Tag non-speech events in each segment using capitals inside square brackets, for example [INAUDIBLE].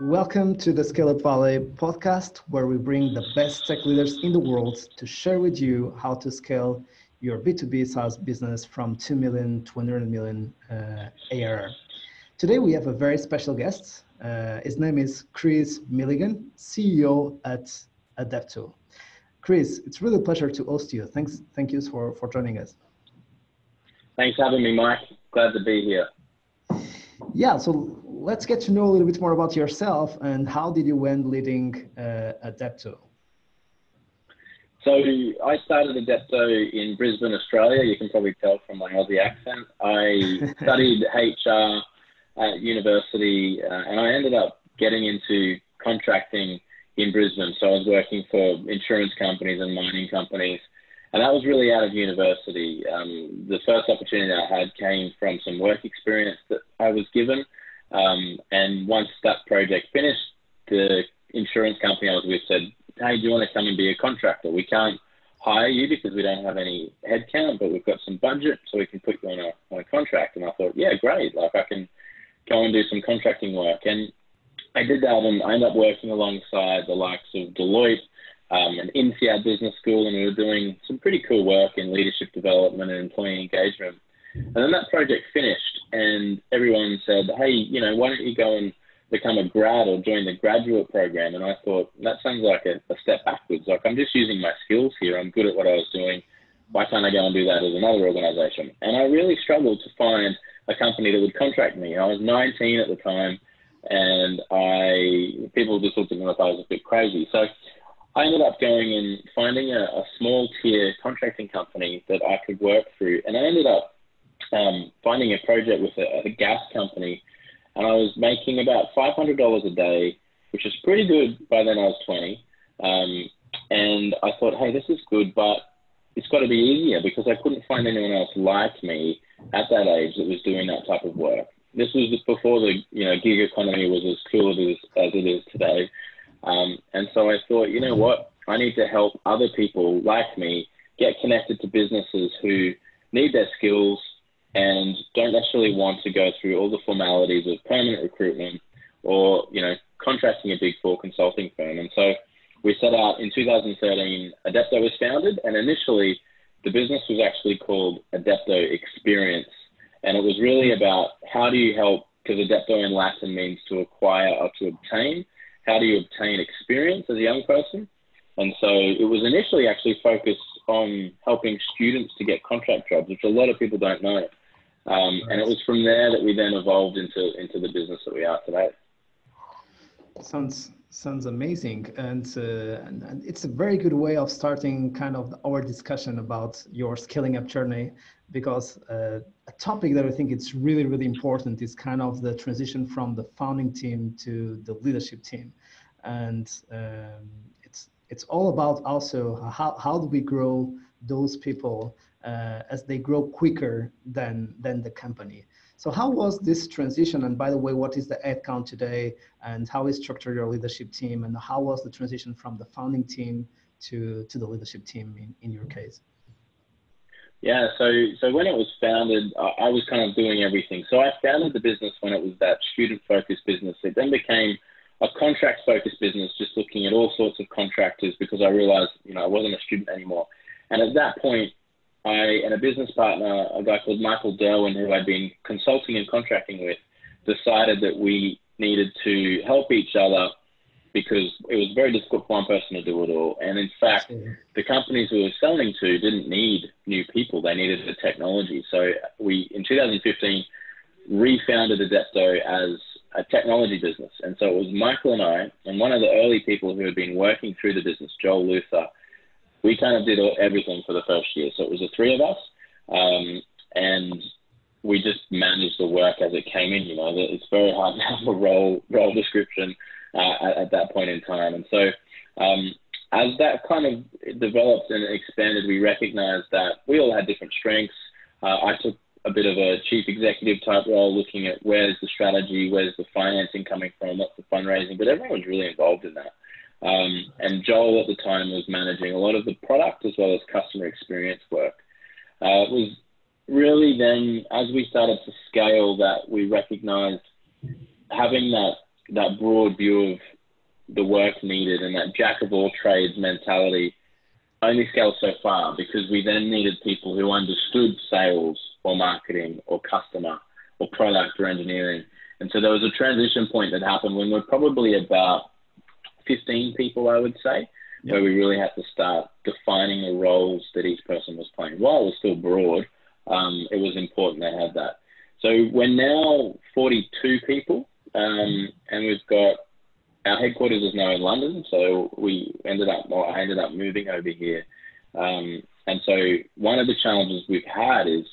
Welcome to the Scale Up Valley podcast, where we bring the best tech leaders in the world to share with you how to scale your B2B SaaS business from 2 million to 100 million uh, ARR. Today, we have a very special guest. Uh, his name is Chris Milligan, CEO at Adepto. Chris, it's really a pleasure to host you. Thanks, thank you for, for joining us. Thanks for having me, Mike. Glad to be here. Yeah, so let's get to know a little bit more about yourself and how did you end leading uh, Adepto? So I started Adepto in Brisbane, Australia. You can probably tell from my Aussie accent. I [LAUGHS] studied HR at university, uh, and I ended up getting into contracting in Brisbane. So I was working for insurance companies and mining companies, and that was really out of university. Um, the first opportunity I had came from some work experience that I was given, um, and once that project finished, the insurance company I was with said, "Hey, do you want to come and be a contractor? We can't." hire you because we don't have any headcount, but we've got some budget, so we can put you on a on a contract. And I thought, yeah, great. Like I can go and do some contracting work. And I did that and I ended up working alongside the likes of Deloitte um, and INSEAD Business School, and we were doing some pretty cool work in leadership development and employee engagement. And then that project finished, and everyone said, hey, you know, why don't you go and become a grad or join the graduate program? And I thought, that sounds like a, a step backwards. Like, I'm just using my skills here. I'm good at what I was doing. Why can't I go and do that as another organization? And I really struggled to find a company that would contract me. I was 19 at the time, and I people just looked at me like I was a bit crazy. So I ended up going and finding a, a small tier contracting company that I could work through, and I ended up um, finding a project with a, a gas company, and I was making about $500 a day, which is pretty good by then I was 20. Um, and I thought, hey, this is good, but it's got to be easier because I couldn't find anyone else like me at that age that was doing that type of work. This was before the you know gig economy was as cool as as it is today, um, and so I thought, you know what, I need to help other people like me get connected to businesses who need their skills and don't necessarily want to go through all the formalities of permanent recruitment or you know contracting a big four consulting firm. And so we set out in 2013. Adepto was founded, and initially the business was actually called Adepto Experience. And it was really about how do you help, because Adepto in Latin means to acquire or to obtain. How do you obtain experience as a young person? And so it was initially actually focused on helping students to get contract jobs, which a lot of people don't know. Um, and it was from there that we then evolved into into the business that we are today. Sounds sounds amazing and, uh, and, and it's a very good way of starting kind of our discussion about your scaling up journey because uh, a topic that i think it's really really important is kind of the transition from the founding team to the leadership team and um, it's it's all about also how, how do we grow those people uh, as they grow quicker than than the company so how was this transition? And by the way, what is the head count today and how is structured your leadership team? And how was the transition from the founding team to, to the leadership team in, in your case? Yeah, so so when it was founded, I was kind of doing everything. So I founded the business when it was that student-focused business. It then became a contract-focused business, just looking at all sorts of contractors because I realized, you know, I wasn't a student anymore. And at that point, I and a business partner, a guy called Michael Derwin, who I'd been consulting and contracting with, decided that we needed to help each other because it was very difficult for one person to do it all. And in fact, the companies we were selling to didn't need new people; they needed the technology. So we, in 2015, refounded Adepto as a technology business. And so it was Michael and I, and one of the early people who had been working through the business, Joel Luther we kind of did everything for the first year. So it was the three of us, um, and we just managed the work as it came in. You know, it's very hard to have a role role description uh, at, at, that point in time, and so. Um, as that kind of developed and expanded, we recognized that we all had different strengths. Uh, I took a bit of a chief executive type role, looking at where's the strategy, where's the financing coming from, what's the fundraising, but everyone was really involved in that. Um, and Joel at the time was managing a lot of the product as well as customer experience work. Uh, it was really then, as we started to scale, that we recognized having that that broad view of the work needed and that jack of all trades mentality only scaled so far because we then needed people who understood sales or marketing or customer or product or engineering. And so there was a transition point that happened when we're probably about 15 people, I would say, yep. where we really had to start defining the roles that each person was playing. While it was still broad, um, it was important they had that. So we're now 42 people, um, and we've got our headquarters is now in London. So we ended up, well, I ended up moving over here. Um, and so one of the challenges we've had is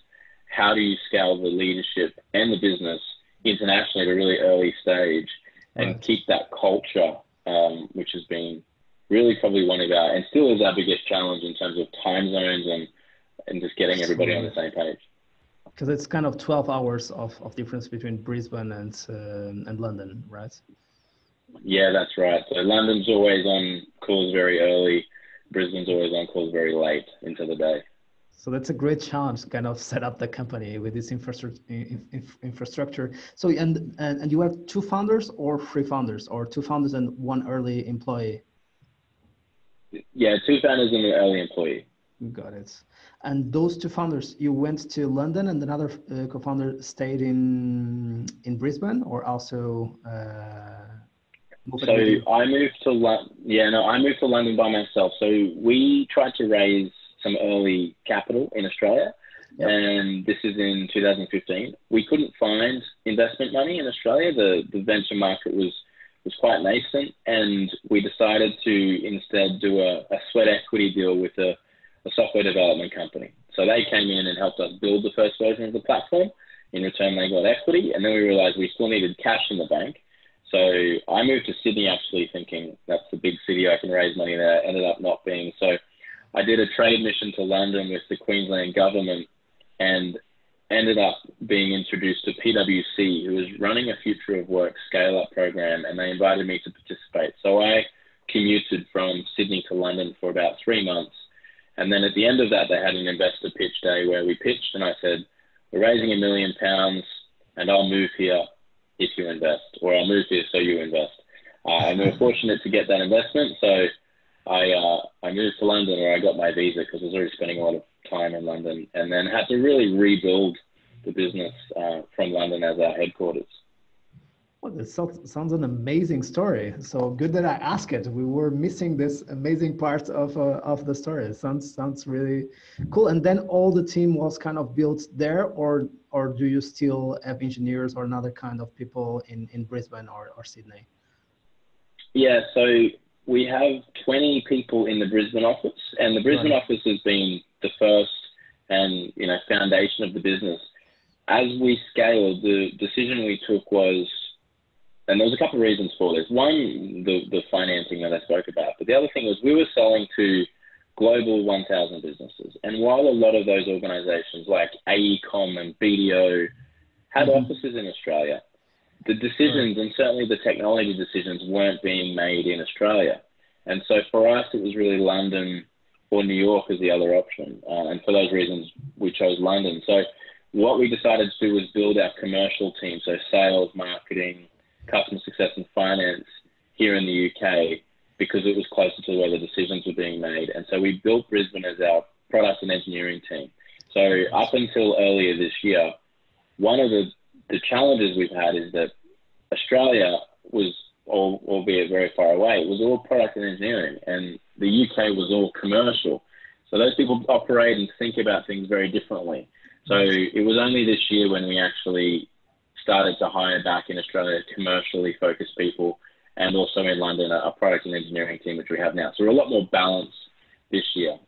how do you scale the leadership and the business internationally at a really early stage and right. keep that culture, um, which has been really probably one of our, and still is our biggest challenge in terms of time zones and, and just getting everybody on the same page because it's kind of 12 hours of, of difference between Brisbane and uh, and London, right? Yeah, that's right. So London's always on calls very early. Brisbane's always on calls very late into the day. So that's a great challenge, kind of set up the company with this infrastructure. So and, and and you have two founders or three founders, or two founders and one early employee. Yeah, two founders and an early employee. Got it. And those two founders, you went to London, and another uh, co-founder stayed in in Brisbane, or also. Uh, so I moved to London. Yeah, no, I moved to London by myself. So we tried to raise some early capital in Australia, yep. and this is in 2015. We couldn't find investment money in Australia. The the venture market was was quite nascent, and we decided to instead do a, a sweat equity deal with a, a software development company. So they came in and helped us build the first version of the platform. In return, they got equity, and then we realized we still needed cash in the bank. So I moved to Sydney actually thinking that's the big city I can raise money there. Ended up not being. So I did a trade mission to London with the Queensland government and ended up being introduced to PwC, who was running a Future of Work scale up program, and they invited me to participate. So I commuted from Sydney to London for about three months. And then at the end of that, they had an investor pitch day where we pitched, and I said, We're raising a million pounds, and I'll move here if you invest, or I'll move here so you invest. Uh, and we were fortunate to get that investment. So I uh, I moved to London, where I got my visa because I was already spending a lot of time in London, and then had to really rebuild the business uh, from London as our headquarters. Well, it sounds an amazing story. So good that I asked it. We were missing this amazing part of uh, of the story. It sounds sounds really cool. And then all the team was kind of built there, or or do you still have engineers or another kind of people in in Brisbane or or Sydney? Yeah. So we have 20 people in the Brisbane office, and the Brisbane right. office has been the first and you know foundation of the business. As we scaled, the decision we took was and there was a couple of reasons for this. One, the, the financing that I spoke about, but the other thing was we were selling to global 1,000 businesses. And while a lot of those organizations like AECOM and BDO had mm-hmm. offices in Australia, the decisions and certainly the technology decisions weren't being made in Australia. And so for us, it was really London or New York as the other option. Uh, and for those reasons, we chose London. So what we decided to do was build our commercial team, so sales, marketing, customer success and finance here in the UK because it was closer to where the decisions were being made. And so we built Brisbane as our product and engineering team. So up until earlier this year, one of the, the challenges we've had is that Australia was, all, albeit very far away, was all product and engineering, and the UK was all commercial. So those people operate and think about things very differently. So it was only this year when we actually started to hire back in Australia commercially focused people and also in London a, product and engineering team, which we have now. So we're a lot more balanced this year.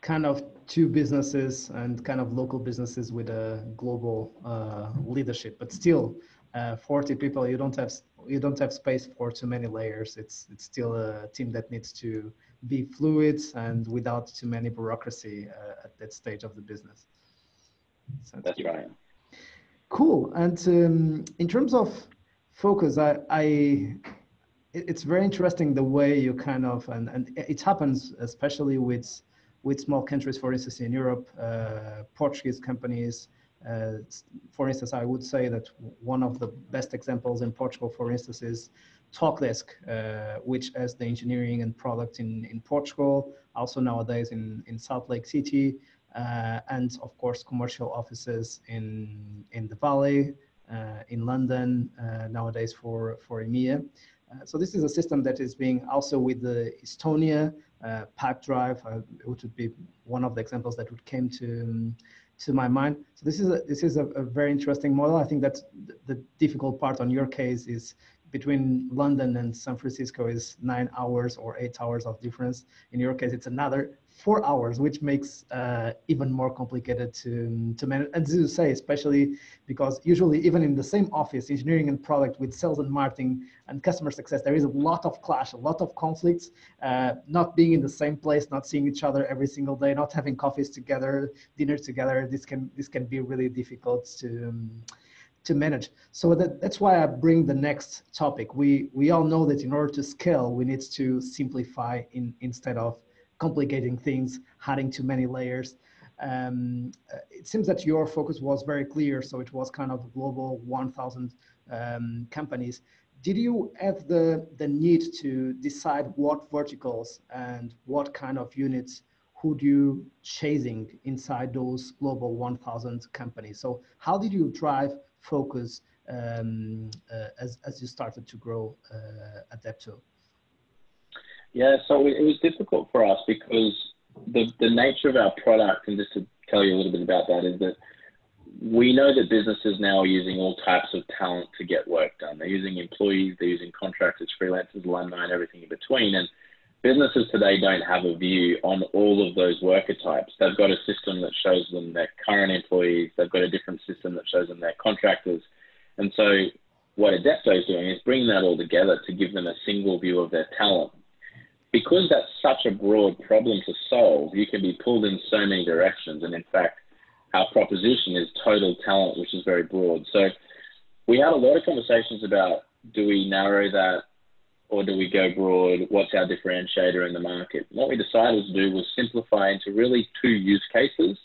Kind of two businesses and kind of local businesses with a global uh, leadership, but still uh, 40 people, you don't have you don't have space for too many layers. It's it's still a team that needs to be fluid and without too many bureaucracy uh, at that stage of the business. So That's right. Cool. And um, in terms of focus, I, I, it's very interesting the way you kind of, and, and it happens especially with, with small countries, for instance, in Europe, uh, Portuguese companies Uh, for instance, I would say that one of the best examples in Portugal, for instance, is Talkdesk, uh, which has the engineering and product in, in Portugal, also nowadays in, in Salt Lake City, uh, and of course commercial offices in, in the Valley, uh, in London, uh, nowadays for, for EMEA. So this is a system that is being also with the Estonia, Pipedrive, which would be one of the examples that would came to, um, to my mind. So this is a, this is a, a very interesting model. I think that the difficult part on your case is between London and San Francisco is nine hours or eight hours of difference. In your case, it's another four hours, which makes uh, even more complicated to, to manage. And to say, especially because usually even in the same office, engineering and product with sales and marketing and customer success, there is a lot of clash, a lot of conflicts, uh, not being in the same place, not seeing each other every single day, not having coffees together, dinner together. This can, this can be really difficult to, um, to manage. So that, that's why I bring the next topic. We, we all know that in order to scale, we need to simplify in, instead of complicating things, adding too many layers. Um, uh, it seems that your focus was very clear, so it was kind of global 1,000 um, companies. Did you have the, the need to decide what verticals and what kind of units would you chasing inside those global 1,000 companies? So how did you drive focus um, uh, as, as you started to grow uh, Adepto? Yeah, so it was difficult for us because the, the nature of our product, and just to tell you a little bit about that, is that we know that businesses now are using all types of talent to get work done. They're using employees, they're using contractors, freelancers, alumni, and everything in between. And businesses today don't have a view on all of those worker types. They've got a system that shows them their current employees, they've got a different system that shows them their contractors. And so what Adepto is doing is bringing that all together to give them a single view of their talent because that's such a broad problem to solve, you can be pulled in so many directions. And in fact, our proposition is total talent, which is very broad. So we had a lot of conversations about do we narrow that or do we go broad? What's our differentiator in the market? What we decided to do was simplify into really two use cases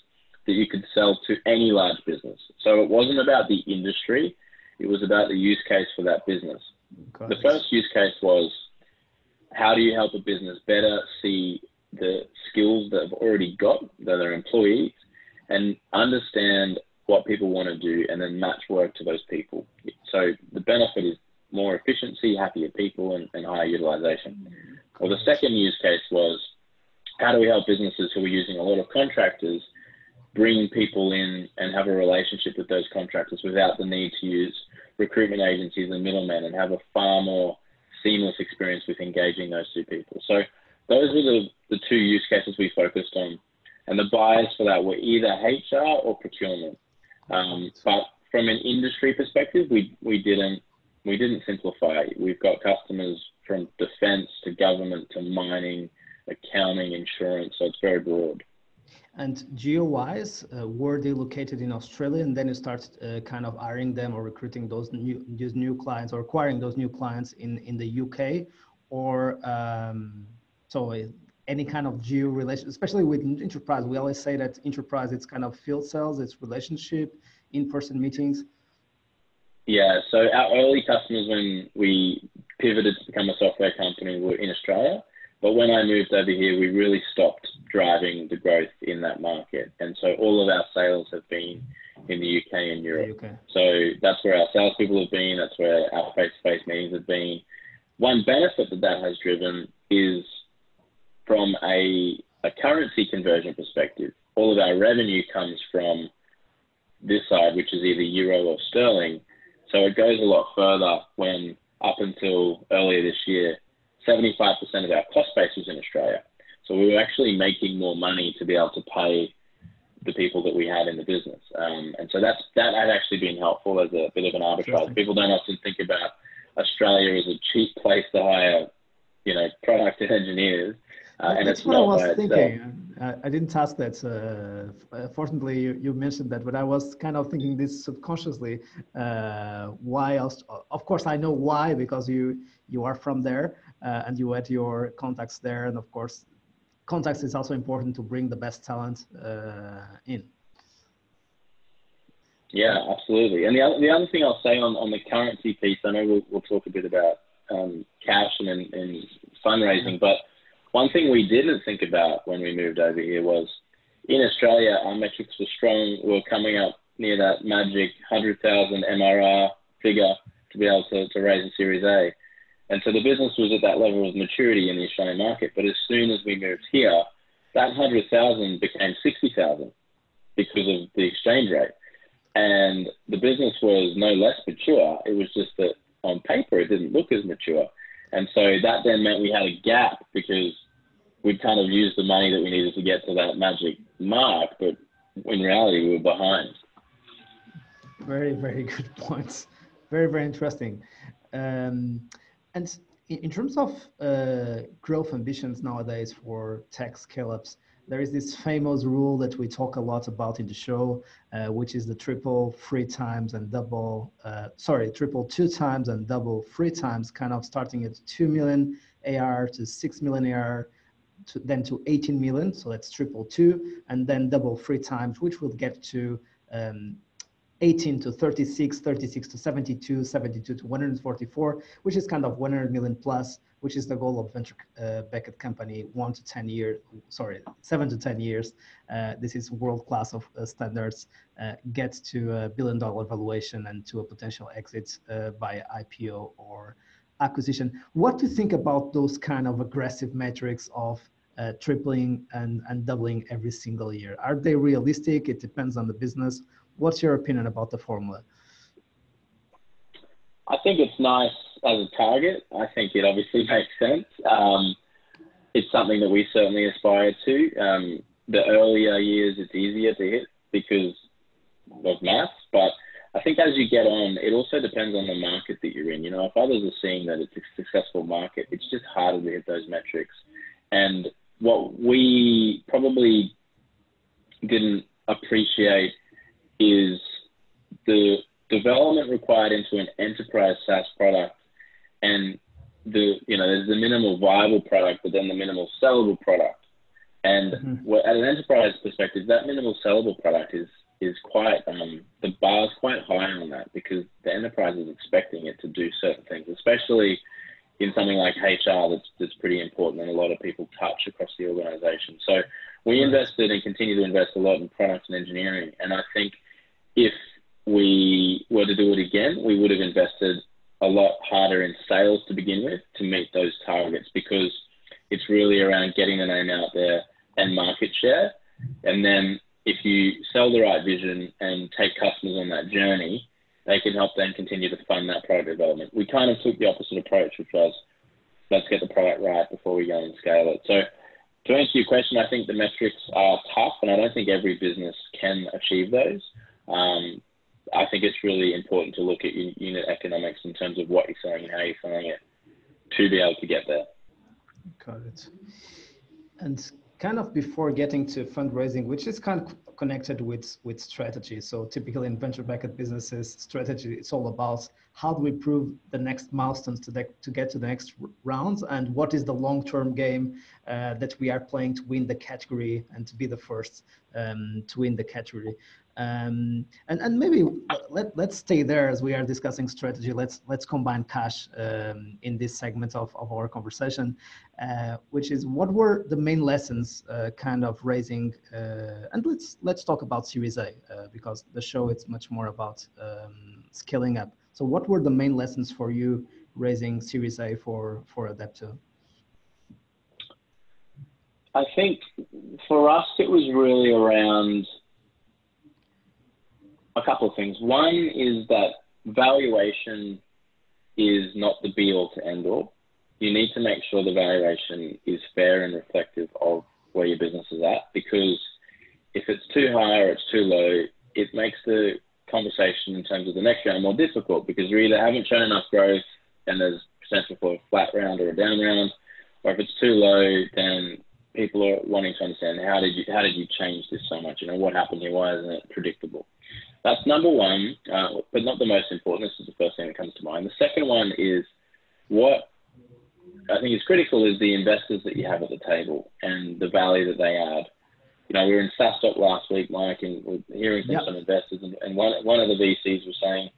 that you could sell to any large business. So it wasn't about the industry, it was about the use case for that business. The first use case was how do you help a business better see the skills that have already got that are employees and understand what people want to do and then match work to those people. So the benefit is more efficiency, happier people, and, and higher utilization. Well, the second use case was how do we help businesses who are using a lot of contractors bring people in and have a relationship with those contractors without the need to use recruitment agencies and middlemen and have a far more seamless experience with engaging those two people. So those were the, the two use cases we focused on. And the buyers for that were either HR or procurement. Um, but from an industry perspective, we, we didn't we didn't simplify. We've got customers from defense to government to mining, accounting, insurance. So it's very broad. And geo-wise, uh, were they located in Australia, and then you start uh, kind of hiring them or recruiting those new those new clients or acquiring those new clients in in the UK, or um, so uh, any kind of geo relation, especially with enterprise. We always say that enterprise it's kind of field sales, it's relationship, in-person meetings. Yeah, so our early customers when we pivoted to become a software company were in Australia. But when I moved over here, we really stopped driving the growth in that market. And so all of our sales have been in the UK and Europe. So that's where our salespeople have been. That's where our face-to-face meetings have been. One benefit that that has driven is from a, a currency conversion perspective. All of our revenue comes from this side, which is either euro or sterling. So it goes a lot further when up until earlier this year, 75% of our cost base was in Australia. So we were actually making more money to be able to pay the people that we had in the business. Um, and so that's, that had actually been helpful as a bit of an arbitrage. People don't often think about Australia as a cheap place to hire, you know, product engineers. Uh, and that's what I was thinking. I, I, didn't ask that. Uh, fortunately, you, you, mentioned that, but I was kind of thinking this subconsciously. Uh, why else? Of course, I know why because you you are from there uh, and you had your contacts there, and of course, contacts is also important to bring the best talent uh, in. Yeah, absolutely. And the other, the other thing I'll say on, on the currency piece, I know we'll, we'll talk a bit about um, cash and, and fundraising, but one thing we didn't think about when we moved over here was in Australia, our metrics were strong. We were coming up near that magic 100,000 MRR figure to be able to, to raise a Series A. And so the business was at that level of maturity in the Australian market. But as soon as we moved here, that 100,000 became 60,000 because of the exchange rate. And the business was no less mature. It was just that on paper it didn't look as mature. And so that then meant we had a gap because we'd kind of used the money that we needed to get to that magic mark, but in reality we were behind. Very, very good [LAUGHS] points. Very, very interesting. Um, and in terms of uh, growth ambitions nowadays for tech scale-ups, there is this famous rule that we talk a lot about in the show, uh, which is the triple three times and double, uh, sorry, triple two times and double three times, kind of starting at 2 million AR to 6 million AR, to, then to 18 million, so that's triple two, and then double three times, which will get to um, 18 to 36, 36 to 72, 72 to 144, which is kind of 100 million plus, which is the goal of venture uh, backed company, one to 10 years, sorry, seven to 10 years. Uh, this is world class of uh, standards, uh, get to a billion dollar valuation and to a potential exit uh, by IPO or acquisition. What do you think about those kind of aggressive metrics of uh, tripling and, and doubling every single year? Are they realistic? It depends on the business what's your opinion about the formula? I think it's nice as a target. I think it obviously makes sense. Um, it's something that we certainly aspire to. Um, the earlier years, it's easier to hit because of maths, but I think as you get on, it also depends on the market that you're in. You know, if others are seeing that it's a successful market, it's just harder to hit those metrics. And what we probably didn't appreciate is the development required into an enterprise SaaS product and the you know there's the minimal viable product but then the minimal sellable product and mm-hmm. at an enterprise perspective that minimal sellable product is is quite um, the bar is quite high on that because the enterprise is expecting it to do certain things especially in something like HR that's that's pretty important and a lot of people touch across the organization. So we invested and continue to invest a lot in product and engineering. And I think if we were to do it again, we would have invested a lot harder in sales to begin with to meet those targets because it's really around getting the name out there and market share. And then if you sell the right vision and take customers on that journey, they can help then continue to fund that product development. We kind of took the opposite approach, which was let's get the product right before we go and scale it. So to answer your question, I think the metrics are tough, and I don't think every business can achieve those. Um, I think it's really important to look at unit economics in terms of what you're selling and how you're selling it to be able to get there. Got it. And kind of before getting to fundraising, which is kind of connected with with strategy. So typically in venture backed businesses, strategy it's all about how do we prove the next milestones to, the, to get to the next rounds and what is the long term game uh, that we are playing to win the category and to be the first um, to win the category. Um, and, and maybe let, let's stay there as we are discussing strategy. Let's, let's combine cash um, in this segment of, of our conversation, uh, which is what were the main lessons uh, kind of raising, uh, and let's, let's talk about Series A uh, because the show it's much more about um, scaling up. So what were the main lessons for you raising Series A for, for Adepto? I think for us, it was really around a couple of things. One is that valuation is not the be all to end all. You need to make sure the valuation is fair and reflective of where your business is at because if it's too high or it's too low, it makes the conversation in terms of the next round more difficult because you either haven't shown enough growth and there's potential for a flat round or a down round, or if it's too low, then people are wanting to understand how did you how did you change this so much? You know what happened here? Why isn't it predictable? That's number one, uh, but not the most important. This is the first thing that comes to mind. The second one is what I think is critical is the investors that you have at the table and the value that they add. you know, we were in SaaStock last week, Mike, and we're hearing from yep. some investors, and, and one one of the VCs was saying,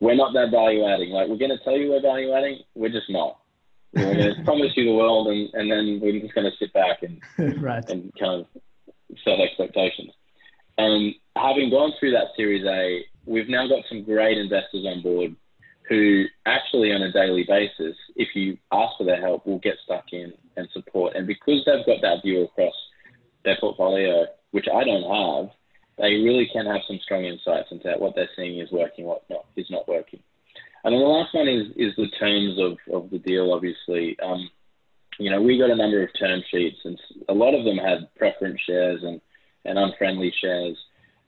"We're not that value adding. Like, we're going to tell you we're value adding, we're just not. We're going [LAUGHS] to promise you the world, and, and then we're just going to sit back and [LAUGHS] right. and kind of set expectations." And having gone through that Series A, we've now got some great investors on board who actually on a daily basis, if you ask for their help, will get stuck in and support. And because they've got that view across their portfolio, which I don't have, they really can have some strong insights into what they're seeing is working, what not is not working. And then the last one is is the terms of, of the deal. Obviously, um, you know, we got a number of term sheets, and a lot of them had preference shares and and unfriendly shares.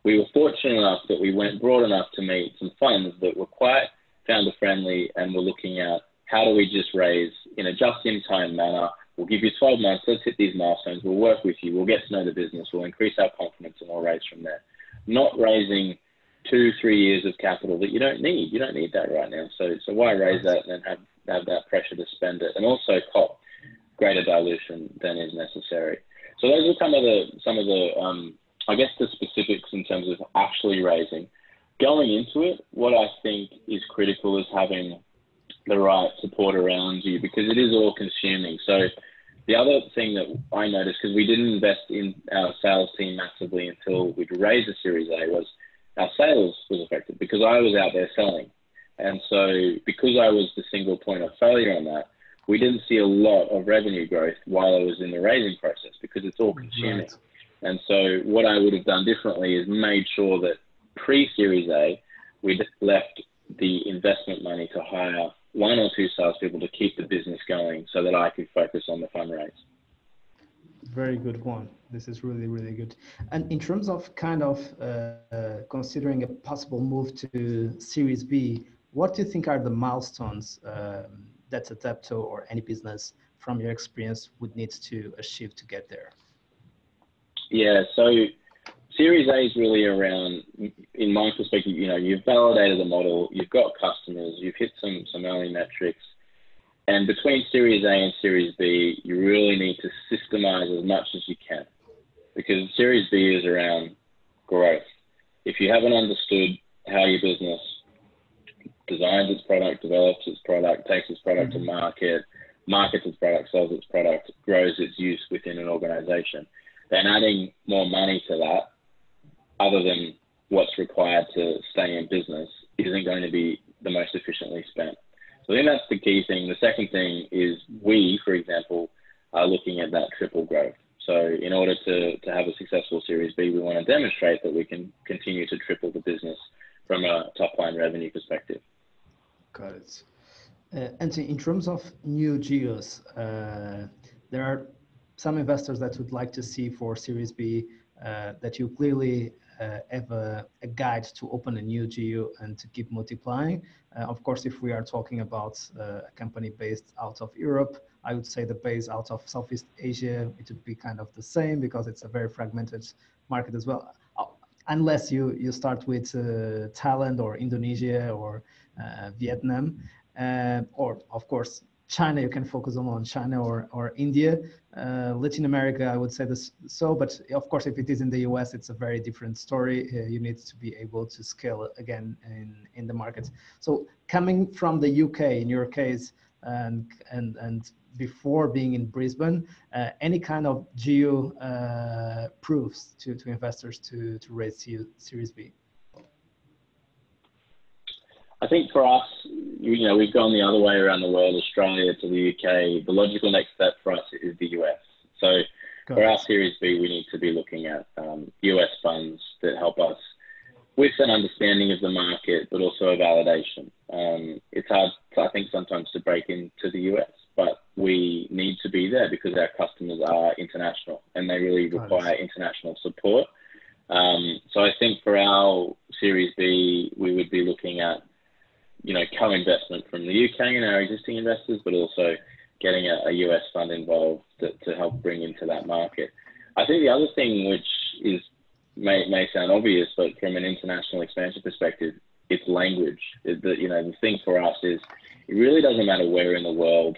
We were fortunate enough that we went broad enough to meet some funds that were quite founder friendly and we're looking at how do we just raise in a just in time manner. We'll give you 12 months. Let's hit these milestones. We'll work with you. We'll get to know the business. We'll increase our confidence and we'll raise from there. Not raising two, three years of capital that you don't need. You don't need that right now. So, so why raise that and then have, have that pressure to spend it and also cop greater dilution than is necessary. So those are some of the some of the um, I guess the specifics in terms of actually raising going into it, what I think is critical is having the right support around you because it is all consuming. So the other thing that I noticed, because we didn't invest in our sales team massively until we'd raised a Series A, was our sales was affected because I was out there selling. And so because I was the single point of failure on that, we didn't see a lot of revenue growth while I was in the raising process because it's all consuming. Right. And so what I would have done differently is made sure that pre-Series A, we'd left the investment money to hire one or two salespeople to keep the business going so that I could focus on the fundraise. Very good one. This is really, really good. And in terms of kind of uh, considering a possible move to Series B, what do you think are the milestones um, that Adepto or any business from your experience would need to achieve to get there? Yeah, so Series A is really around, in my perspective, you know, you've validated the model, you've got customers, you've hit some, some early metrics. And between Series A and Series B, you really need to systemize as much as you can because Series B is around growth. If you haven't understood how your business designs its product, develops its product, takes its product mm-hmm. to market, markets its product, sells its product, grows its use within an organization, then adding more money to that other than what's required to stay in business isn't going to be the most efficiently spent. So I think that's the key thing. The second thing is we, for example, are looking at that triple growth. So in order to, to have a successful Series B, we want to demonstrate that we can continue to triple the business from a top line revenue perspective. Got it. Uh, and in terms of new geos, uh, there are some investors that would like to see for Series B uh, that you clearly uh, have a, a, guide to open a new geo and to keep multiplying. Uh, of course, if we are talking about uh, a company based out of Europe, I would say the base out of Southeast Asia, it would be kind of the same because it's a very fragmented market as well. Uh, unless you, you start with uh, Thailand or Indonesia or Vietnam, or of course, China, you can focus on, China or, or India. Uh, Latin America, I would say this so, but of course, if it is in the US, it's a very different story. Uh, you need to be able to scale again in, in the market. So coming from the UK, in your case, and, and, and before being in Brisbane, uh, any kind of geo uh, proofs to, to investors to, to raise Series B? I think for us, you know, we've gone the other way around the world, Australia to the UK. The logical next step for us is the US. So Got for it. our Series B, we need to be looking at um, US funds that help us with an understanding of the market, but also a validation. Um, it's hard, I think, sometimes to break into the US, but we need to be there because our customers are international and they really require international support. Um, so I think for our Series B, we would be looking at you know, co-investment from the UK and our existing investors, but also getting a, a US fund involved to, to help bring into that market. I think the other thing which is may, may sound obvious, but from an international expansion perspective, it's language. It, the, you know, the thing for us is it really doesn't matter where in the world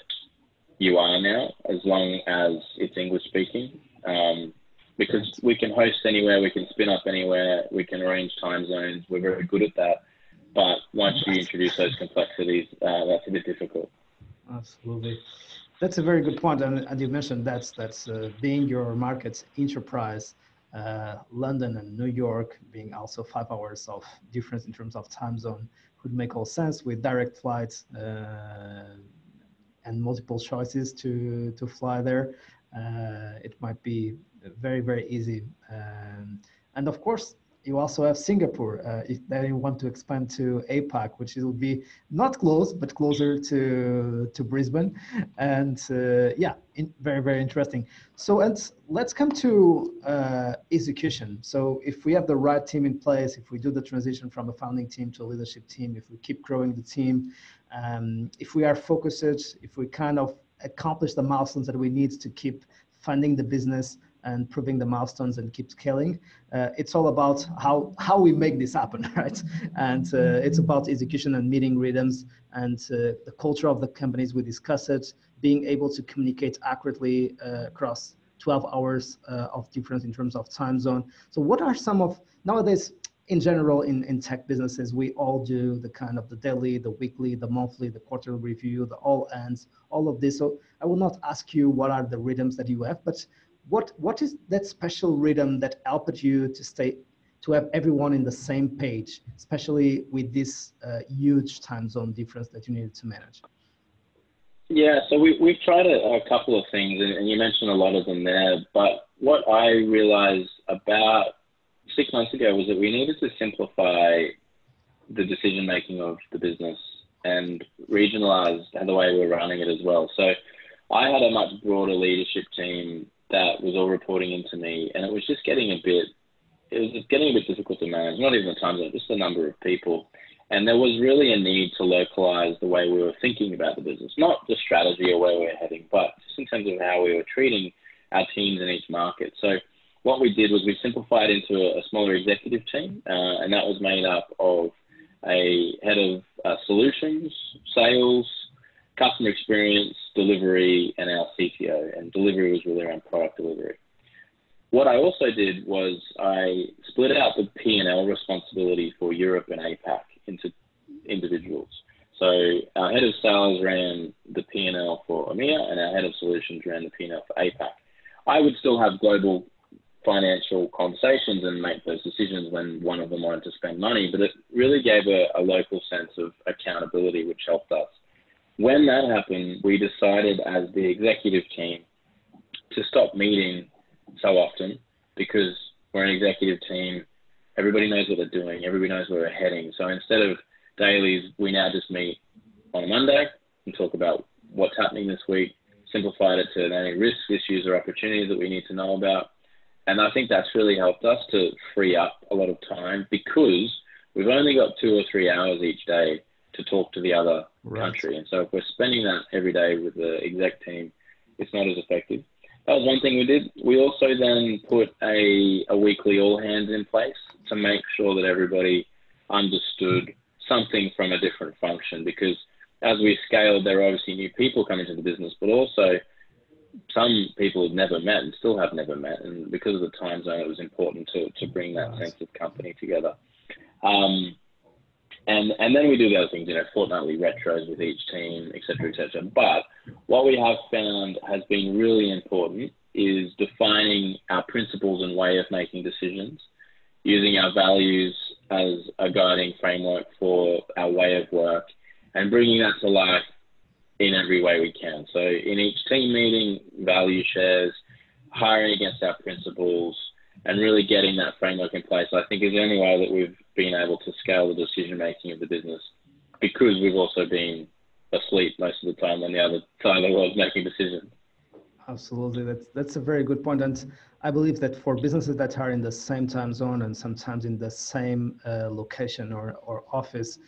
you are now, as long as it's English speaking. Um, because we can host anywhere, we can spin up anywhere, we can arrange time zones. We're very good at that. But once you introduce those complexities, uh, that's a bit difficult. Absolutely. That's a very good point. And as you mentioned, that's, that's uh, being your market's enterprise, uh, London and New York being also five hours of difference in terms of time zone would make all sense with direct flights uh, and multiple choices to, to fly there. Uh, it might be very, very easy. Um, and of course, you also have Singapore. Uh, if they want to expand to APAC, which will be not close, but closer to, to Brisbane. And uh, yeah, in, very, very interesting. So and let's come to uh, execution. So if we have the right team in place, if we do the transition from a founding team to a leadership team, if we keep growing the team, um, if we are focused, if we kind of accomplish the milestones that we need to keep funding the business, and proving the milestones and keep scaling. Uh, it's all about how how we make this happen, [LAUGHS] right? And uh, it's about execution and meeting rhythms and uh, the culture of the companies we discuss it, being able to communicate accurately uh, across 12 hours uh, of difference in terms of time zone. So what are some of nowadays? In general, in, in tech businesses, we all do the kind of the daily, the weekly, the monthly, the quarterly review, the all hands, all of this. So I will not ask you what are the rhythms that you have, but what what is that special rhythm that helped you to stay to have everyone in the same page, especially with this uh, huge time zone difference that you needed to manage? Yeah, so we, we've tried a, a couple of things, and, and you mentioned a lot of them there. But what I realized about six months ago was that we needed to simplify the decision making of the business and regionalize and the way we're running it as well. So I had a much broader leadership team that was all reporting into me, and it was just getting a bit, it was getting a bit difficult to manage. Not even the time zone, just the number of people, and there was really a need to localize the way we were thinking about the business, not the strategy or where we we're heading, but just in terms of how we were treating our teams in each market. So what we did was we simplified into a, a smaller executive team, uh, and that was made up of a head of uh, solutions, sales, customer experience, delivery, and our CTO. And delivery was really around product delivery. What I also did was I split out the P&L responsibility for Europe and APAC into individuals. So our head of sales ran the P&L for EMEA, and our head of solutions ran the P&L for APAC. I would still have global financial conversations and make those decisions when one of them wanted to spend money, but it really gave a, a local sense of accountability, which helped us when that happened, we decided as the executive team to stop meeting so often because we're an executive team. Everybody knows what they're doing. Everybody knows where we're heading. So instead of dailies, we now just meet on a Monday and talk about what's happening this week, simplified it to any risks, issues, or opportunities that we need to know about. And I think that's really helped us to free up a lot of time because we've only got two or three hours each day to talk to the other right. country. And so if we're spending that every day with the exec team, it's not as effective. That was one thing we did. We also then put a, a weekly all hands in place to make sure that everybody understood something from a different function because as we scaled, there were obviously new people coming to the business, but also some people had never met and still have never met. And because of the time zone, it was important to, to bring that sense of company together. Um, and and then we do the other things, you know, fortnightly retros with each team, et cetera, et cetera. But what we have found has been really important is defining our principles and way of making decisions, using our values as a guiding framework for our way of work, and bringing that to life in every way we can. So in each team meeting, value shares, hiring against our principles, and really getting that framework in place, I think is the only way that we've been able to scale the decision making of the business because we've also been asleep most of the time when the other side of the world is making decisions. Absolutely, that's that's a very good point, and I believe that for businesses that are in the same time zone and sometimes in the same uh, location or, or office,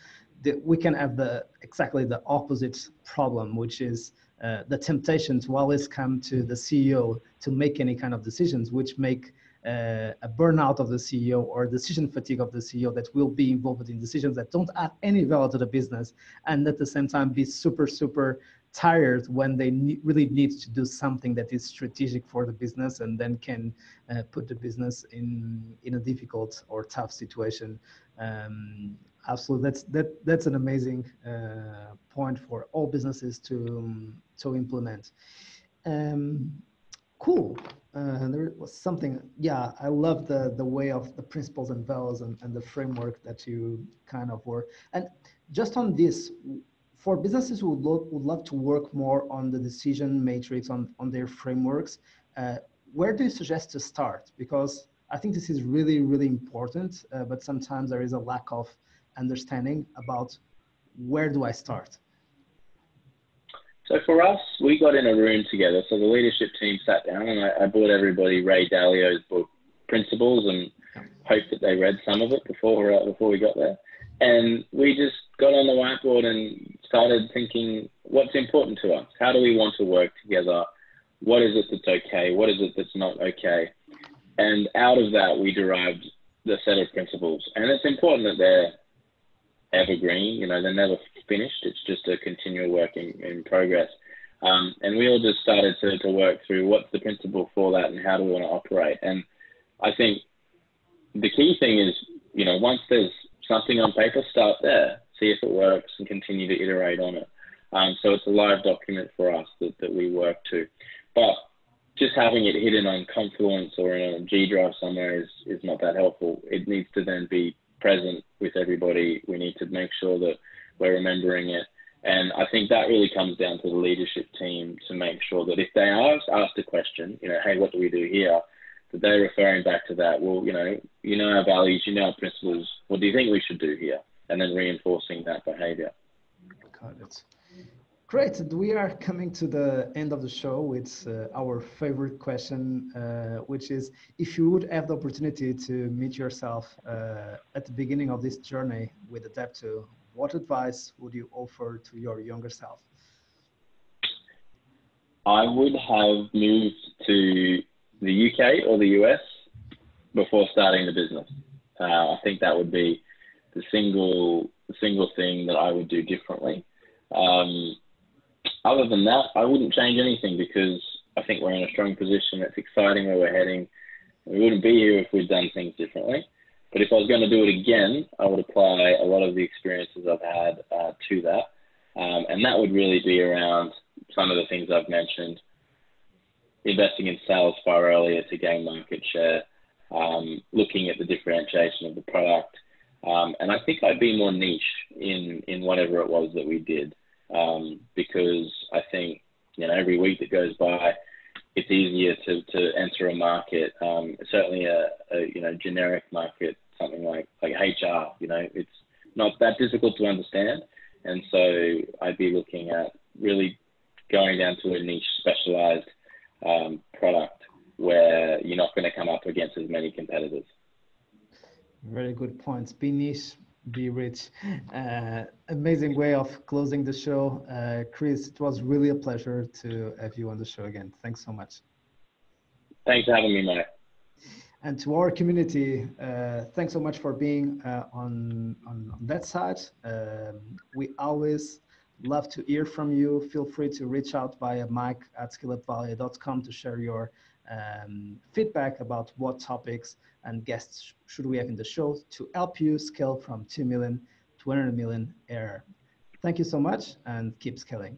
the, we can have the exactly the opposite problem, which is uh, the temptation to always come to the CEO to make any kind of decisions, which make uh, a burnout of the CEO or decision fatigue of the CEO that will be involved in decisions that don't add any value to the business and at the same time be super, super tired when they ne- really need to do something that is strategic for the business and then can uh, put the business in in a difficult or tough situation. Um, absolutely, that's that that's an amazing uh, point for all businesses to um, to implement. Um, cool. Uh, there was something, yeah, I love the the way of the principles and values and, and the framework that you kind of were. And just on this, for businesses who would, lo- would love to work more on the decision matrix, on, on their frameworks, uh, where do you suggest to start? Because I think this is really, really important, uh, but sometimes there is a lack of understanding about where do I start? So for us, we got in a room together. So the leadership team sat down, and I, I bought everybody Ray Dalio's book, Principles, and hoped that they read some of it before uh, before we got there. And we just got on the whiteboard and started thinking, what's important to us? How do we want to work together? What is it that's okay? What is it that's not okay? And out of that, we derived the set of principles. And it's important that they're evergreen. You know, they're never finished. It's just a continual work in, in progress. Um, and we all just started to, to work through what's the principle for that and how do we want to operate. And I think the key thing is, you know, once there's something on paper, start there, see if it works and continue to iterate on it. Um, so it's a live document for us that, that we work to. But just having it hidden on Confluence or in a G Drive somewhere is, is not that helpful. It needs to then be present with everybody. We need to make sure that we're remembering it. And I think that really comes down to the leadership team to make sure that if they are asked a question, you know, hey, what do we do here? That they're referring back to that. Well, you know, you know our values, you know our principles. What do you think we should do here? And then reinforcing that behavior. Got it. Great. We are coming to the end of the show. It's uh, our favorite question, uh, which is if you would have the opportunity to meet yourself uh, at the beginning of this journey with Adepto, what advice would you offer to your younger self? I would have moved to the UK or the US before starting the business. Uh, I think that would be the single single thing that I would do differently. Um, other than that, I wouldn't change anything because I think we're in a strong position. It's exciting where we're heading. We wouldn't be here if we'd done things differently. But if I was going to do it again, I would apply a lot of the experiences I've had uh, to that. Um, and that would really be around some of the things I've mentioned investing in sales far earlier to gain market share, um, looking at the differentiation of the product. Um, and I think I'd be more niche in, in whatever it was that we did um, because I think you know every week that goes by, it's easier to, to enter a market. Um, certainly a, a, you know generic market, something like like HR. You know, it's not that difficult to understand, and so I'd be looking at really going down to a niche, specialized um, product where you're not going to come up against as many competitors. Very good points. Be niche, be rich. Uh, amazing way of closing the show. Uh, Chris, it was really a pleasure to have you on the show again. Thanks so much. Thanks for having me, Mike. And to our community, uh, thanks so much for being uh, on, on, on, that side. Um, we always love to hear from you. Feel free to reach out via mike at scaleupvalley.com to share your um, feedback about what topics and guests should we have in the show to help you scale from 2 million to 100 million ARR. Thank you so much and keep scaling.